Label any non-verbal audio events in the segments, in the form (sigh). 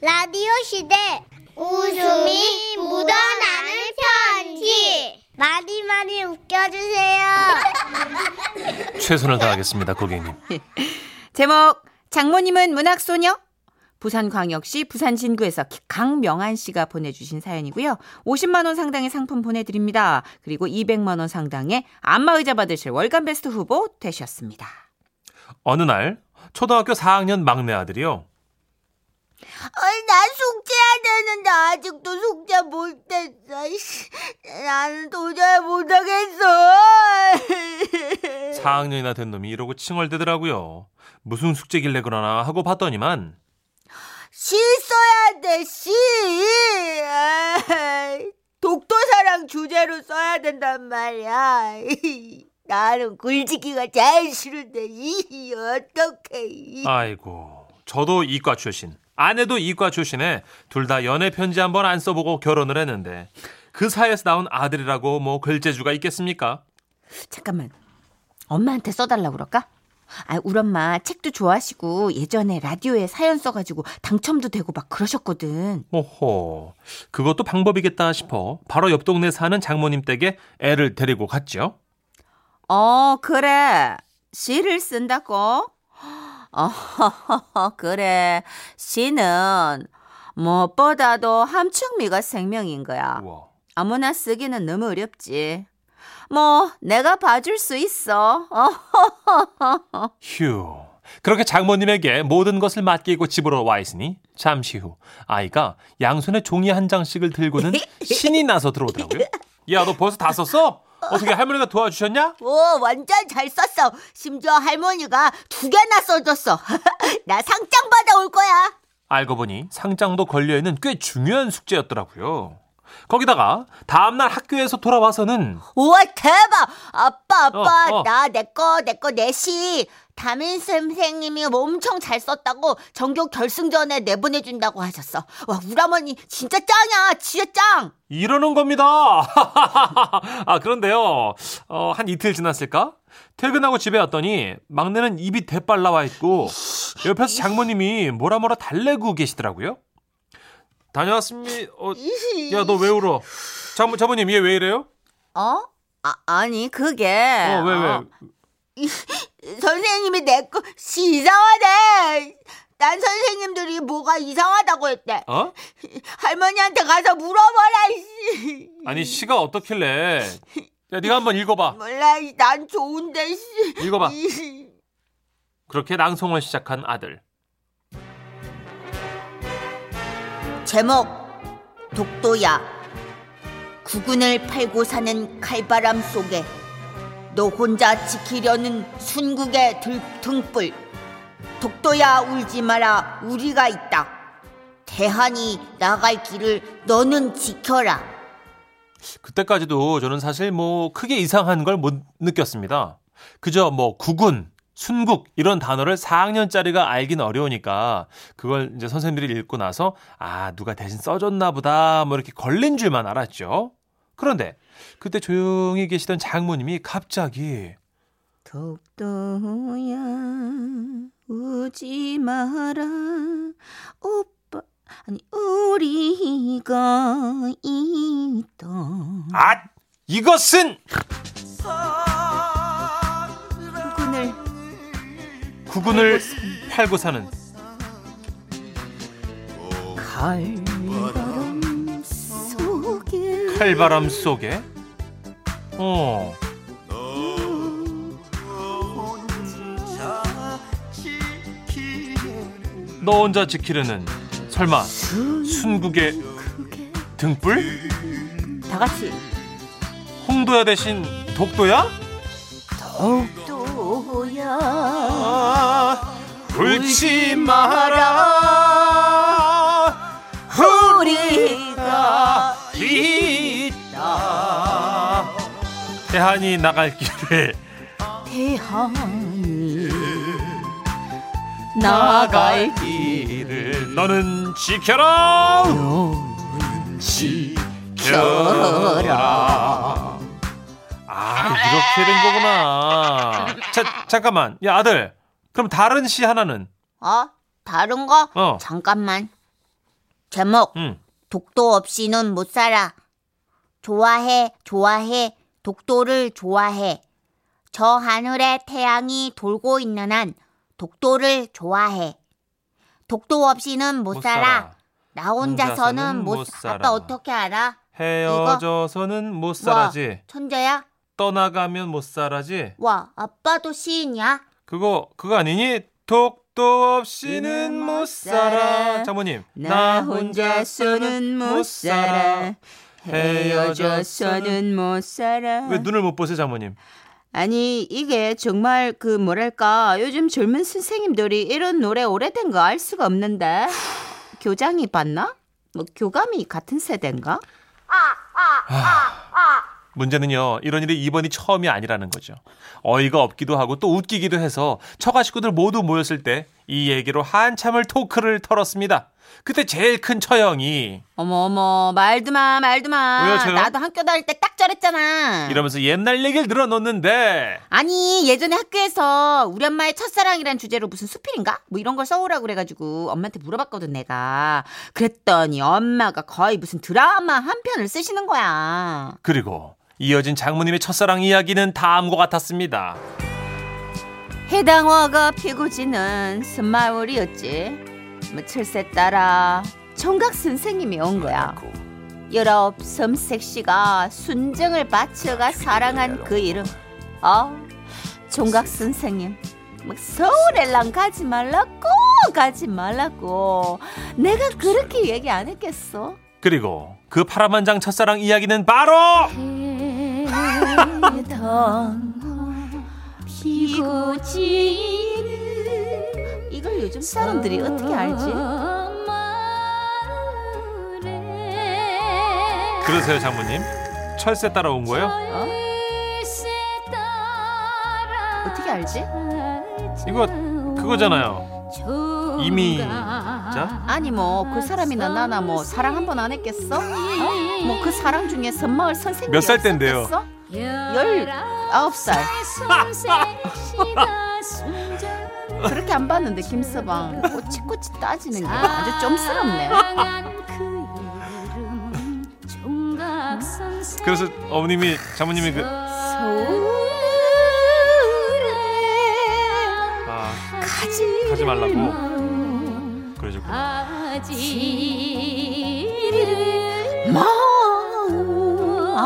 라디오 시대 웃음이 묻어나는 편지 많이 많이 웃겨주세요. (laughs) 최선을 다하겠습니다, 고객님. (laughs) 제목 장모님은 문학소녀 부산광역시 부산진구에서 강명한 씨가 보내주신 사연이고요. 50만 원 상당의 상품 보내드립니다. 그리고 200만 원 상당의 안마의자 받으실 월간 베스트 후보 되셨습니다. 어느 날 초등학교 4학년 막내 아들이요. 아니, 나 숙제해야 되는데 아직도 숙제 못했어. 나는 도저히 못하겠어. 4학년이나 된 놈이 이러고 칭얼대더라고요. 무슨 숙제길래 그러나 하고 봤더니만 시 써야 돼, 시. 아이, 독도사랑 주제로 써야 된단 말이야. 나는 글짓기가 제일 싫은데, 이, 어떡해. 아이고 저도 이과 출신 아내도 이과 출신에 둘 다 연애 편지 한번 안 써보고 결혼을 했는데 그 사이에서 나온 아들이라고 뭐 글재주가 있겠습니까? 잠깐만. 엄마한테 써달라고 그럴까? 아, 우리 엄마 책도 좋아하시고 예전에 라디오에 사연 써가지고 당첨도 되고 막 그러셨거든. 오호 그것도 방법이겠다 싶어 바로 옆 동네 사는 장모님 댁에 애를 데리고 갔죠. 어, 그래. 시를 쓴다고? 어, 그래. 시는 무엇보다도 함축미가 생명인 거야. 우와. 아무나 쓰기는 너무 어렵지. 뭐, 내가 봐줄 수 있어. 어, 휴. 그렇게 장모님에게 모든 것을 맡기고 집으로 와 있으니 잠시 후 아이가 양손에 종이 한 장씩을 들고는 (laughs) 신이 나서 들어오더라고요. 야, 너 벌써 다 썼어? 어떻게 할머니가 도와주셨냐? 오, 완전 잘 썼어. 심지어 할머니가 두 개나 써줬어. (laughs) 나 상장 받아올 거야. 알고 보니 상장도 걸려있는 꽤 중요한 숙제였더라고요. 거기다가 다음날 학교에서 돌아와서는 우와, 대박! 아빠, 아빠, 어, 어. 나내 거, 내 거, 내시. 담임 선생님이 엄청 잘 썼다고 전교 결승전에 내보내준다고 하셨어. 와, 우리 어머니 진짜 짱이야. 진짜 짱! 이러는 겁니다. (laughs) 아, 그런데요. 어, 한 이틀 지났을까? 퇴근하고 집에 왔더니 막내는 입이 대빨 나와 있고 옆에서 장모님이 뭐라 뭐라 달래고 계시더라고요. 다녀왔습니다. 어, 야, 너 왜 울어? 장모, 장모님, 얘 왜 이래요? 어? 아, 아니, 그게. 어, 왜, 왜? 선생님이 내 거, 시 이상하대. 딴 선생님들이 뭐가 이상하다고 했대. 어? 할머니한테 가서 물어봐라, 씨. 아니, 시가 어떻길래. 야, 네가 한번 읽어봐. 몰라, 이, 난 좋은데, 씨. 읽어봐. 이, 그렇게 낭송을 시작한 아들. 제목 독도야 구군을 팔고 사는 칼바람 속에 너 혼자 지키려는 순국의 들, 등불 독도야 울지 마라 우리가 있다 대한이 나갈 길을 너는 지켜라 그때까지도 저는 사실 뭐 크게 이상한 걸 못 느꼈습니다. 그저 뭐 국군, 순국 이런 단어를 4학년짜리가 알긴 어려우니까 그걸 이제 선생님들이 읽고 나서 아 누가 대신 써줬나 보다 뭐 이렇게 걸린 줄만 알았죠. 그런데 그때 조용히 계시던 장모님이 갑자기 독도야 우지 마라. 오빠 아니 우리가 있다 아 이것은 군을 국군을 팔고 사는 속에 칼바람 속에? 어. 너 혼자 지키려는 설마 순국의 등불? 다 같이. 홍도야 대신 독도야? 독도야. 아, 울지 마라. 우리가 있 대한이 나갈 길을 대한이 나갈 길을 너는 지켜라. 지켜라. 아 이렇게 된 거구나. 자, 잠깐만. 야 아들. 그럼 다른 시 하나는? 어? 다른 거? 어. 잠깐만. 제목. 음. 독도 없이는 못 살아. 좋아해, 좋아해, 독도를 좋아해. 저 하늘에 태양이 돌고 있는 한 독도를 좋아해. 독도 없이는 못, 못 살아. 살아. 나 혼자서는 못, 못 살아. 아빠 어떻게 알아? 헤어져서는 못 살아지. 천재야? 떠나가면 못 살아지. 와, 아빠도 시인이야? 그거 그거 아니니? 독도 없이는 못 살아. 장모님. 나 혼자서는 못 살아. 헤어져서는 못 살아. 왜 눈을 못 보세요, 장모님? 아니 이게 정말 그 뭐랄까 요즘 젊은 선생님들이 이런 노래 오래된 거 알 수가 없는데 교장이 봤나? 뭐 교감이 같은 세대인가? 문제는요, 이런 일이 이번이 처음이 아니라는 거죠. 어이가 없기도 하고 또 웃기기도 해서 처가 식구들 모두 모였을 때 이 얘기로 한참을 토크를 털었습니다. 그때 제일 큰 처형이 어머 어머 말도 마 말도 마. 왜요, 저요? 나도 학교 다닐 때 딱 저랬잖아. 이러면서 옛날 얘기를 늘어놓는데 아니 예전에 학교에서 우리 엄마의 첫사랑이란 주제로 무슨 수필인가? 뭐 이런 걸 써오라고 그래가지고 엄마한테 물어봤거든 내가. 그랬더니 엄마가 거의 무슨 드라마 한 편을 쓰시는 거야. 그리고 이어진 장모님의 첫사랑 이야기는 다음과 같았습니다. 해당화가 피고 지는 섬마을이었지. 뭐 철새 따라 총각 선생님이 온 거야. 열아홉 섬색 씨가 순정을 바쳐가 사랑한 그 이름. 어, 총각 선생님. 막 서울에랑 가지 말라고 가지 말라고. 내가 그렇게 얘기 안 했겠어? 그리고 그 파란만장 첫사랑 이야기는 바로 (laughs) 피고 지는 이걸 요즘 사람들이 어떻게 알지? 그러세요 장모님 철새 따라온 거예요? 어? 어떻게 알지? 이거 그거잖아요 이미 자 아니 뭐 그 사람이나 나나 뭐 사랑 한 번 안 했겠어? 어? 뭐그 사랑 중에 섬마을 선생님이 몇살 땐데요? 없었겠어? 열아홉 살. (laughs) 그렇게 안 봤는데 김서방. 꼬치꼬치 따지는 게 아주 좀스럽네. 그래서 어머님이 장모님이 그 아, 가지 가지 말라고 그러셨구나. 마.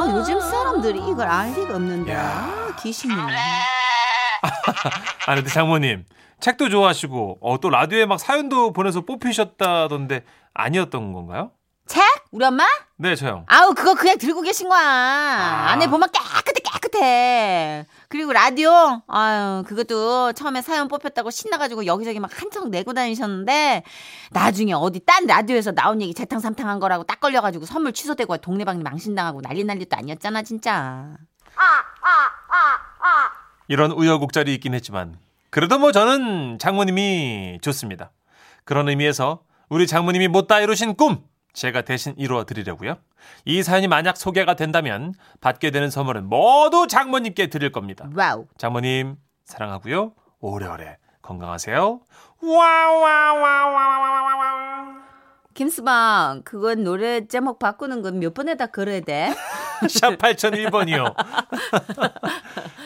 아 요즘 사람들이 이걸 알 리가 없는데 야. 아, 귀신이네. (laughs) 아 근데 장모님 책도 좋아하시고 어, 또 라디오에 막 사연도 보내서 뽑히셨다던데 아니었던 건가요? 책? 우리 엄마? 네 저요 아우 그거 그냥 들고 계신 거야. 안에 보면 깨끗해 깨끗해. 그리고 라디오 아유 그것도 처음에 사연 뽑혔다고 신나가지고 여기저기 막 한창 내고 다니셨는데 나중에 어디 딴 라디오에서 나온 얘기 재탕삼탕 한 거라고 딱 걸려가지고 선물 취소되고 동네방네 망신당하고 난리 난리도 아니었잖아 진짜. 이런 우여곡절이 있긴 했지만 그래도 뭐 저는 장모님이 좋습니다. 그런 의미에서 우리 장모님이 못다 이루신 꿈 제가 대신 이루어 드리려고요. 이 사연이 만약 소개가 된다면 받게 되는 선물은 모두 장모님께 드릴 겁니다. 와우. 장모님 사랑하고요. 오래오래 건강하세요. 와와와와와와와 김서방 그건 노래 제목 바꾸는 건 몇 번에다 걸어야 돼? (laughs) (laughs) 샵 8001번이요.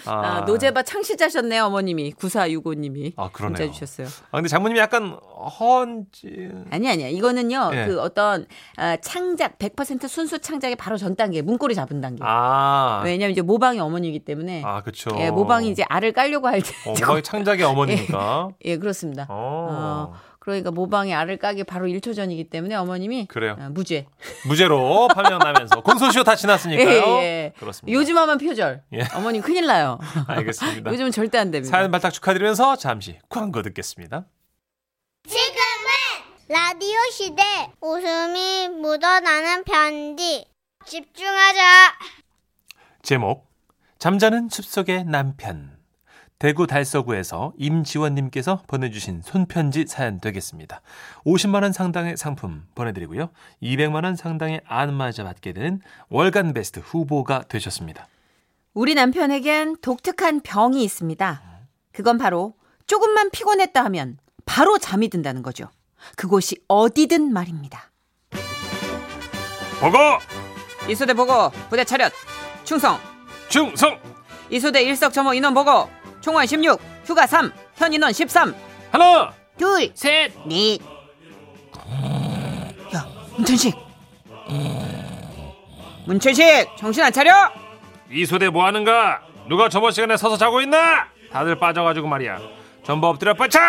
아, 노제바 창시자셨네요 어머님이 9465님이 아, 그러네요. 문자 주셨어요. 아, 근데 장모님이 약간 헌지 아니 아니야. 이거는요. 예. 그 어떤 어, 창작 100% 순수 창작의 바로 전 단계, 문고리 잡은 단계. 아. 왜냐면 이제 모방이 어머니이기 때문에 아, 그쵸. 예, 모방이 이제 알을 깔려고 할 때. 어, 모방이 창작의 어머니니까. (laughs) 예, 그렇습니다. 어. 어, 그러니까 모방이 알을 까기 바로 1초 전이기 때문에 어머님이 그래요. 어, 무죄. 무죄로 판명나면서 공소시효 다 지났으니까요. (laughs) 예, 예. 그렇습니다. 요즘 하면 표절. 예. 어머님 큰일 나요. (laughs) 알겠습니다. 요즘은 절대 안 됩니다. 사연 발탁 축하드리면서 잠시 광고 듣겠습니다. 지금은 라디오 시대 웃음이 묻어나는 편지 집중하자 제목 잠자는 숲속의 남편 대구 달서구에서 임지원님께서 보내주신 손편지 사연 되겠습니다. 50만 원 상당의 상품 보내드리고요. 200만 원 상당의 안마자 받게 되는 월간 베스트 후보가 되셨습니다. 우리 남편에겐 독특한 병이 있습니다. 그건 바로 조금만 피곤했다 하면 바로 잠이 든다는 거죠. 그곳이 어디든 말입니다. 보고 이소대 보고 부대 차렷 충성 충성 이소대 일석 점호 인원 보고 총원 16 휴가 3 현 인원 13 하나 둘, 셋. 넷. 야 문천식. 문천식 정신 안 차려? 이소대 뭐 하는가? 누가 저번 시간에 서서 자고 있나? 다들 빠져가지고 말이야. 전부 엎드려 뻗쳐!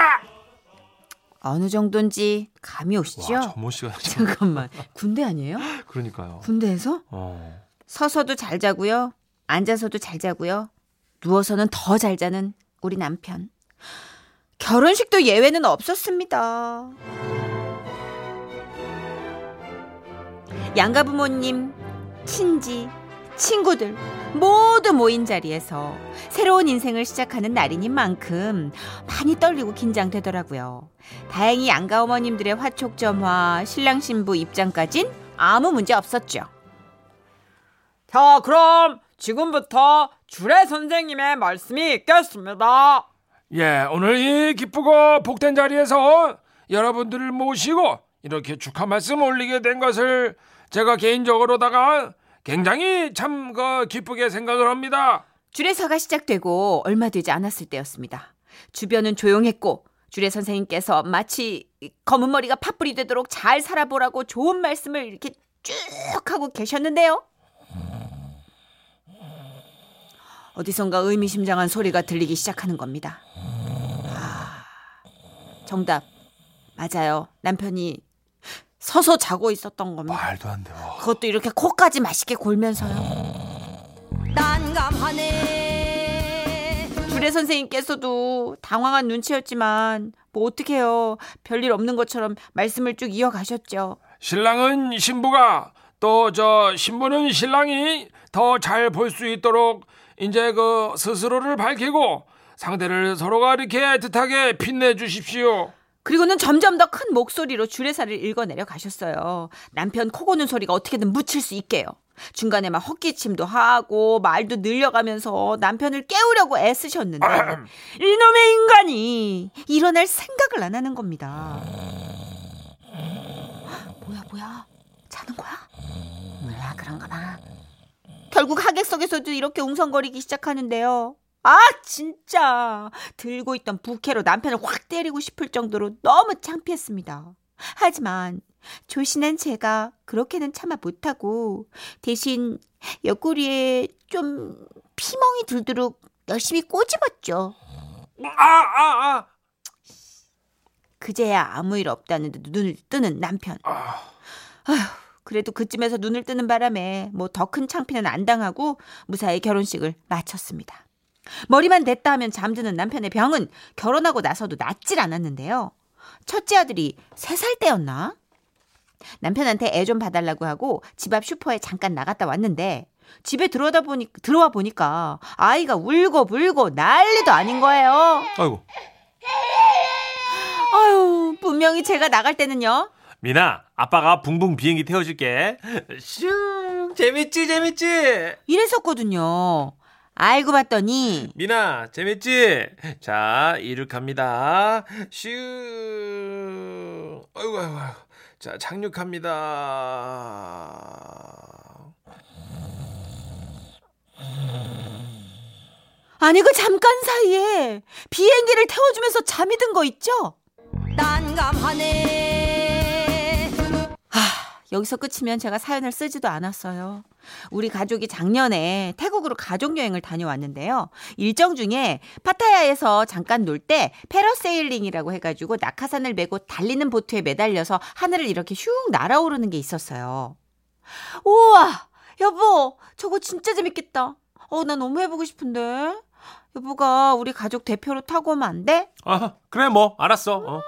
어느 정도인지 감이 오시죠? 와 (laughs) 저번 시간에 잠깐만. 군대 아니에요? 그러니까요. 군대에서? 어. 서서도 잘 자고요. 앉아서도 잘 자고요 누워서는 더 잘 자는 우리 남편 결혼식도 예외는 없었습니다 양가 부모님 친지 친구들 모두 모인 자리에서 새로운 인생을 시작하는 날이닌 만큼 많이 떨리고 긴장되더라고요. 다행히 양가 어머님들의 화촉점화, 신랑 신부 입장까진 아무 문제 없었죠. 자, 그럼 지금부터 주례 선생님의 말씀이 있겠습니다. 예, 오늘 이 기쁘고 복된 자리에서 여러분들을 모시고 이렇게 축하 말씀 올리게 된 것을 제가 개인적으로다가 굉장히 참 그 기쁘게 생각을 합니다. 주례사가 시작되고 얼마 되지 않았을 때였습니다. 주변은 조용했고 주례 선생님께서 마치 검은 머리가 팥불이 되도록 잘 살아보라고 좋은 말씀을 이렇게 쭉 하고 계셨는데요. 어디선가 의미심장한 소리가 들리기 시작하는 겁니다. 아, 정답. 맞아요. 남편이 서서 자고 있었던 겁니다. 말도 안 돼. 와. 그것도 이렇게 코까지 맛있게 골면서요. 주례 선생님께서도 당황한 눈치였지만 뭐 어떡해요. 별일 없는 것처럼 말씀을 쭉 이어가셨죠. 신랑은 신부가 또 저 신부는 신랑이 더 잘 볼 수 있도록 이제 그 스스로를 밝히고 상대를 서로가 이렇게 애틋하게 빛내 주십시오. 그리고는 점점 더 큰 목소리로 주례사를 읽어내려 가셨어요. 남편 코 고는 소리가 어떻게든 묻힐 수 있게요. 중간에 막 헛기침도 하고 말도 늘려가면서 남편을 깨우려고 애쓰셨는데 (clears throat) 이놈의 인간이 일어날 생각을 안 하는 겁니다. 뭐야 뭐야 자는 거야? 몰라 그런가 봐. 결국 하객석에서도 이렇게 웅성거리기 시작하는데요. 아 진짜 들고 있던 부캐로 남편을 확 때리고 싶을 정도로 너무 창피했습니다. 하지만 조신한 제가 그렇게는 참아 못하고 대신 옆구리에 좀 피멍이 들도록 열심히 꼬집었죠. 아, 아, 아. 그제야 아무 일 없다는 데 눈을 뜨는 남편. 아. 아휴, 그래도 그쯤에서 눈을 뜨는 바람에 뭐 더 큰 창피는 안 당하고 무사히 결혼식을 마쳤습니다. 머리만 댔다 하면 잠드는 남편의 병은 결혼하고 나서도 낫질 않았는데요. 첫째 아들이 3살 때였나? 남편한테 애 좀 봐달라고 하고 집 앞 슈퍼에 잠깐 나갔다 왔는데 집에 들어오다 보니 들어와 보니까 아이가 울고 불고 난리도 아닌 거예요. 아이고 아유 분명히 제가 나갈 때는요. 미나 아빠가 붕붕 비행기 태워줄게. 슝 재밌지 재밌지. 이랬었거든요. 알고 봤더니 미나 재밌지? 자 이륙합니다. 슈. 아이고 아이고. 아이고. 자 착륙합니다. 아니 그 잠깐 사이에 비행기를 태워주면서 잠이 든 거 있죠? 아, 여기서 끝이면 제가 사연을 쓰지도 않았어요. 우리 가족이 작년에 태국으로 가족 여행을 다녀왔는데요. 일정 중에 파타야에서 잠깐 놀 때 패러세일링이라고 해가지고 낙하산을 메고 달리는 보트에 매달려서 하늘을 이렇게 슉 날아오르는 게 있었어요. 우와, 여보, 저거 진짜 재밌겠다. 어, 나 너무 해보고 싶은데. 여보가 우리 가족 대표로 타고 오면 안 돼? 아 그래 뭐 알았어. 어.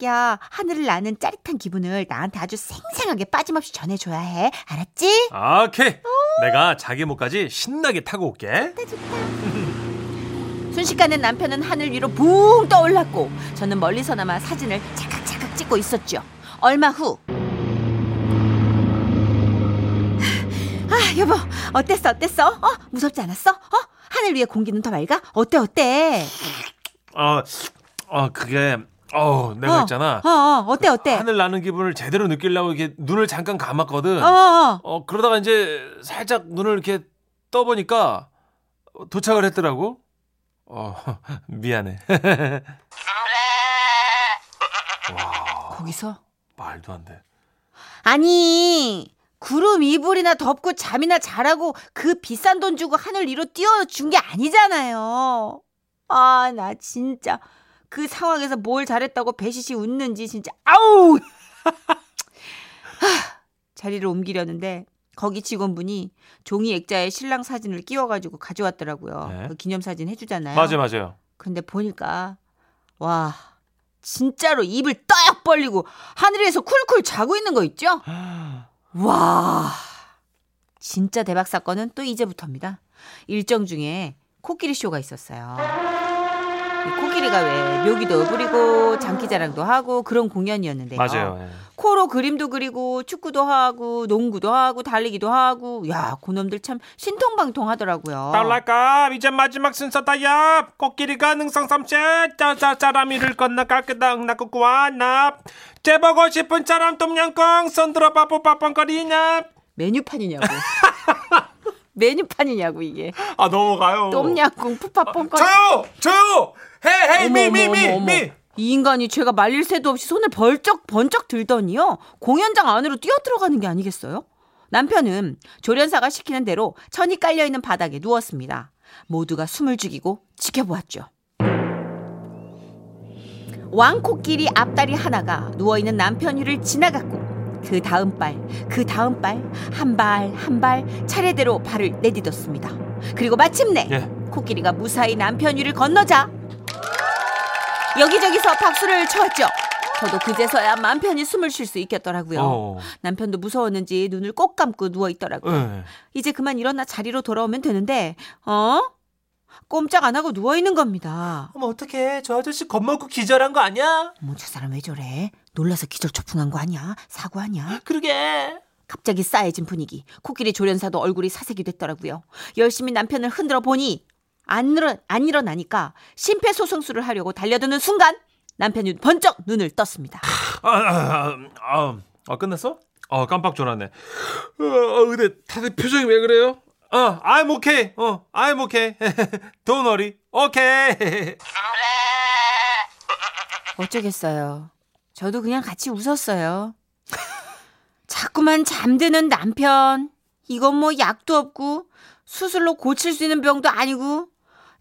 자기야, 하늘을 나는 짜릿한 기분을 나한테 아주 생생하게 빠짐없이 전해줘야 해. 알았지? 아, 오케이. 내가 자기 목까지 신나게 타고 올게. (laughs) 순식간에 남편은 하늘 위로 붕 떠올랐고 저는 멀리서나마 사진을 찰칵찰칵 찍고 있었죠. 얼마 후. (sighs) 아, 여보, 어땠어, 어땠어? 어? 무섭지 않았어? 어? 하늘 위에 공기는 더 맑아? 어때, 어때? 어, 어 그게 어, 내가 어, 있잖아. 어, 어, 어때, 어때? 하늘 나는 기분을 제대로 느끼려고 이렇게 눈을 잠깐 감았거든. 어, 어. 어, 그러다가 이제 살짝 눈을 이렇게 떠보니까 도착을 했더라고. 어, (laughs) 미안해. (laughs) 거기서? 말도 안 돼. 아니, 구름 이불이나 덮고 잠이나 자라고 그 비싼 돈 주고 하늘 위로 띄워준 게 아니잖아요. 아, 나 진짜 그 상황에서 뭘 잘했다고 배시시 웃는지 진짜 아우! (laughs) 하, 자리를 옮기려는데 거기 직원분이 종이 액자에 신랑 사진을 끼워가지고 가져왔더라고요. 네. 그 기념사진 해주잖아요. 맞아요, 맞아요. 근데 보니까 와 진짜로 입을 떡 벌리고 하늘에서 쿨쿨 자고 있는 거 있죠? (gasps) 와 진짜 대박 사건은 또 이제부터입니다. 일정 중에 코끼리 쇼가 있었어요. 이 코끼리가 왜 묘기도 부리고 장기자랑도 하고 그런 공연이었는데요. 맞아요. 예. 코로 그림도 그리고 축구도 하고 농구도 하고 달리기도 하고 야 그놈들 참 신통방통하더라고요. 달랄까 이제 마지막 순서다야 코끼리가 능성삼세 짜짜짜라미를 건너 깔끄당 나꾸꾸와나 재보고 싶은 짜람 똠양꿍 손들어 빠뽀빠뻥거리냐 메뉴판이냐고. (laughs) 메뉴판이냐고 이게. 아 넘어가요 똠양꿍 푸파뽕거리. 저요 저요 헤이 헤이 어머, 어머, 어머, 어머. 미미미미 이 인간이 죄가 말릴 새도 없이 손을 벌쩍 번쩍 들더니요. 공연장 안으로 뛰어 들어가는 게 아니겠어요? 남편은 조련사가 시키는 대로 천이 깔려 있는 바닥에 누웠습니다. 모두가 숨을 죽이고 지켜보았죠. 왕코끼리 앞다리 하나가 누워있는 남편 위를 지나갔고 그 다음 발, 그 다음 발, 한 발, 한 발 차례대로 발을 내딛었습니다. 그리고 마침내 예. 코끼리가 무사히 남편 위를 건너자 여기저기서 박수를 쳐왔죠. 저도 그제서야 맘 편히 숨을 쉴 수 있겠더라고요. 어. 남편도 무서웠는지 눈을 꼭 감고 누워 있더라고요. 예. 이제 그만 일어나 자리로 돌아오면 되는데, 어? 꼼짝 안 하고 누워 있는 겁니다. 어머 어떡해 저 아저씨 겁먹고 기절한 거 아니야? 어머, 저 사람 왜 저래? 놀라서 기절 초풍한 거 아니야? 사고 아니야? 그러게 갑자기 싸해진 분위기. 코끼리 조련사도 얼굴이 사색이 됐더라고요. 열심히 남편을 흔들어 보니 안, 일어, 안 일어나니까 심폐소생술을 하려고 달려드는 순간 남편이 번쩍 눈을 떴습니다. 아, 아, 아, 아, 끝났어? 어, 깜빡 졸았네. 어, 어, 근데 다들 표정이 왜 그래요? 어, I'm okay. 어, I'm okay. (laughs) Don't worry. Okay. (laughs) 어쩌겠어요. 저도 그냥 같이 웃었어요. (laughs) 자꾸만 잠드는 남편. 이건 뭐 약도 없고 수술로 고칠 수 있는 병도 아니고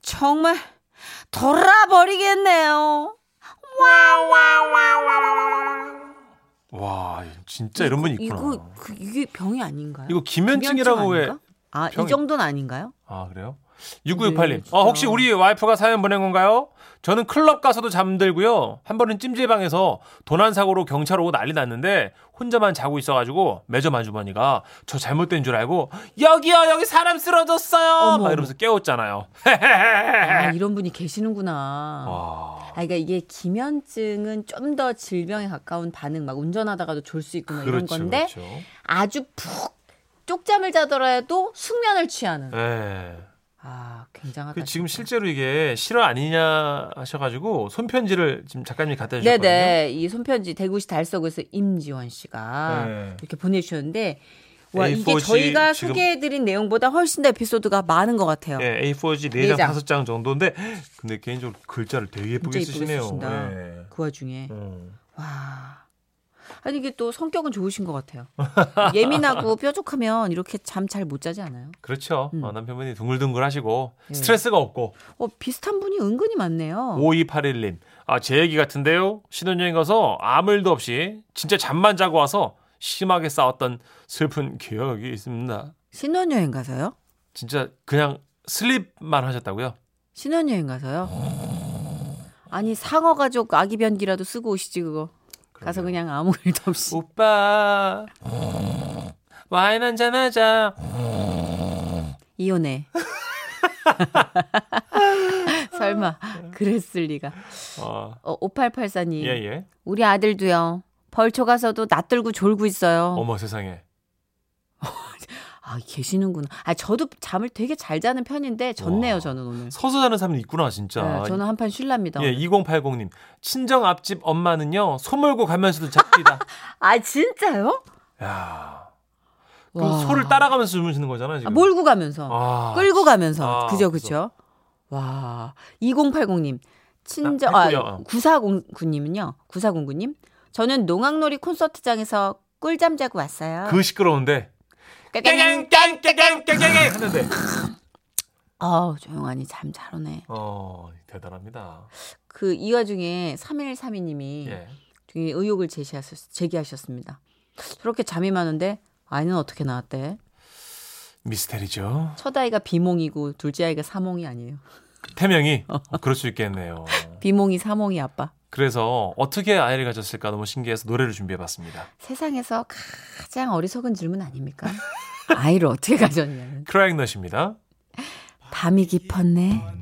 정말 돌아버리겠네요. 와, 진짜 이런 분이 있구나. 이거 그, 이게 병이 아닌가요? 이거 기면증이라고 기면증 왜? 아, 병이- 이 정도는 아닌가요? 아, 그래요? 6968님. 네. 어, 혹시 우리 와이프가 사연 보낸 건가요? 저는 클럽 가서도 잠들고요. 한 번은 찜질방에서 도난 사고로 경찰 오고 난리 났는데 혼자만 자고 있어가지고 매점 아주머니가 저 잘못된 줄 알고 여기요 여기 사람 쓰러졌어요. 어머, 막 이러면서 깨웠잖아요. 아, (laughs) 이런 분이 계시는구나. 와. 아, 그러니까 이게 기면증은 좀 더 질병에 가까운 반응, 막 운전하다가도 졸 수 있고 막 이런 그렇죠, 건데 그렇죠. 아주 푹 쪽잠을 자더라도 숙면을 취하는. 네. 아, 굉장하다. 그 지금. 실제로 이게 실화 아니냐 하셔가지고 손편지를 지금 작가님이 갖다 주셨거든요. 네네. 이 손편지 대구시 달서구에서 임지원 씨가 네. 이렇게 보내주셨는데 와 이게 A4G 저희가 소개해드린 내용보다 훨씬 더 에피소드가 많은 것 같아요. 예, A4지 네 4장, 장. 5장 정도인데 근데 개인적으로 글자를 되게 예쁘게 쓰시네요. 예. 그 와중에 음. 와. 아니 이게 또 성격은 좋으신 것 같아요. (laughs) 예민하고 뾰족하면 이렇게 잠 잘 못 자지 않아요? 그렇죠. 음. 어, 남편분이 둥글둥글하시고 네. 스트레스가 없고 어 비슷한 분이 은근히 많네요. 5281님. 아, 제 얘기 같은데요. 신혼여행 가서 아무 일도 없이 진짜 잠만 자고 와서 심하게 싸웠던 슬픈 기억이 있습니다. 신혼여행 가서요? 진짜 그냥 슬립만 하셨다고요? 신혼여행 가서요? 아니 상어 가족 아기 변기라도 쓰고 오시지 그거. 가서 그냥 아무 일도 없이. 오빠 와인 한잔 하자. 이혼해. (laughs) 설마 그랬을 리가. 어, 어, 5884님. 예, 예. 우리 아들도요. 벌초 가서도 낯들고 졸고 있어요. 어머 세상에. (laughs) 아, 계시는구나. 아, 저도 잠을 되게 잘 자는 편인데 졌네요, 와. 저는 오늘. 서서 자는 사람이 있구나 진짜. 네, 저는 한판 쉴랍니다. 예, 2080님. 친정 앞집 엄마는요, 소 몰고 가면서도 잡니다. (laughs) 아, 진짜요? 야. 그 와. 소를 따라가면서 주무시는 거잖아요, 아, 지금. 몰고 가면서. 아, 끌고 가면서. 아, 그죠, 그죠. 와. 2080님. 친정, 아, 아, 했고요. 9409님은요. 9409님. 저는 농악놀이 콘서트장에서 꿀잠 자고 왔어요. 그 시끄러운데. 깽깽깽깽깽깽깽 했는데. 아 조용하니 잠 잘 오네. 어, 대단합니다. 그 이 와중에 3132님이 예. 되게 의혹을 제시하셨, 제기하셨습니다. 저렇게 잠이 많은데 아이는 어떻게 나왔대? 미스테리죠. 첫 아이가 비몽이고 둘째 아이가 사몽이 아니에요. 태명이 어, 그럴 수 있겠네요. (laughs) 비몽이 사몽이 아빠. 그래서 어떻게 아이를 가졌을까 너무 신기해서 노래를 준비해봤습니다. 세상에서 가장 어리석은 질문 아닙니까? 아이를 어떻게 가졌냐는. (laughs) 크라잉넛입니다. 밤이 깊었네.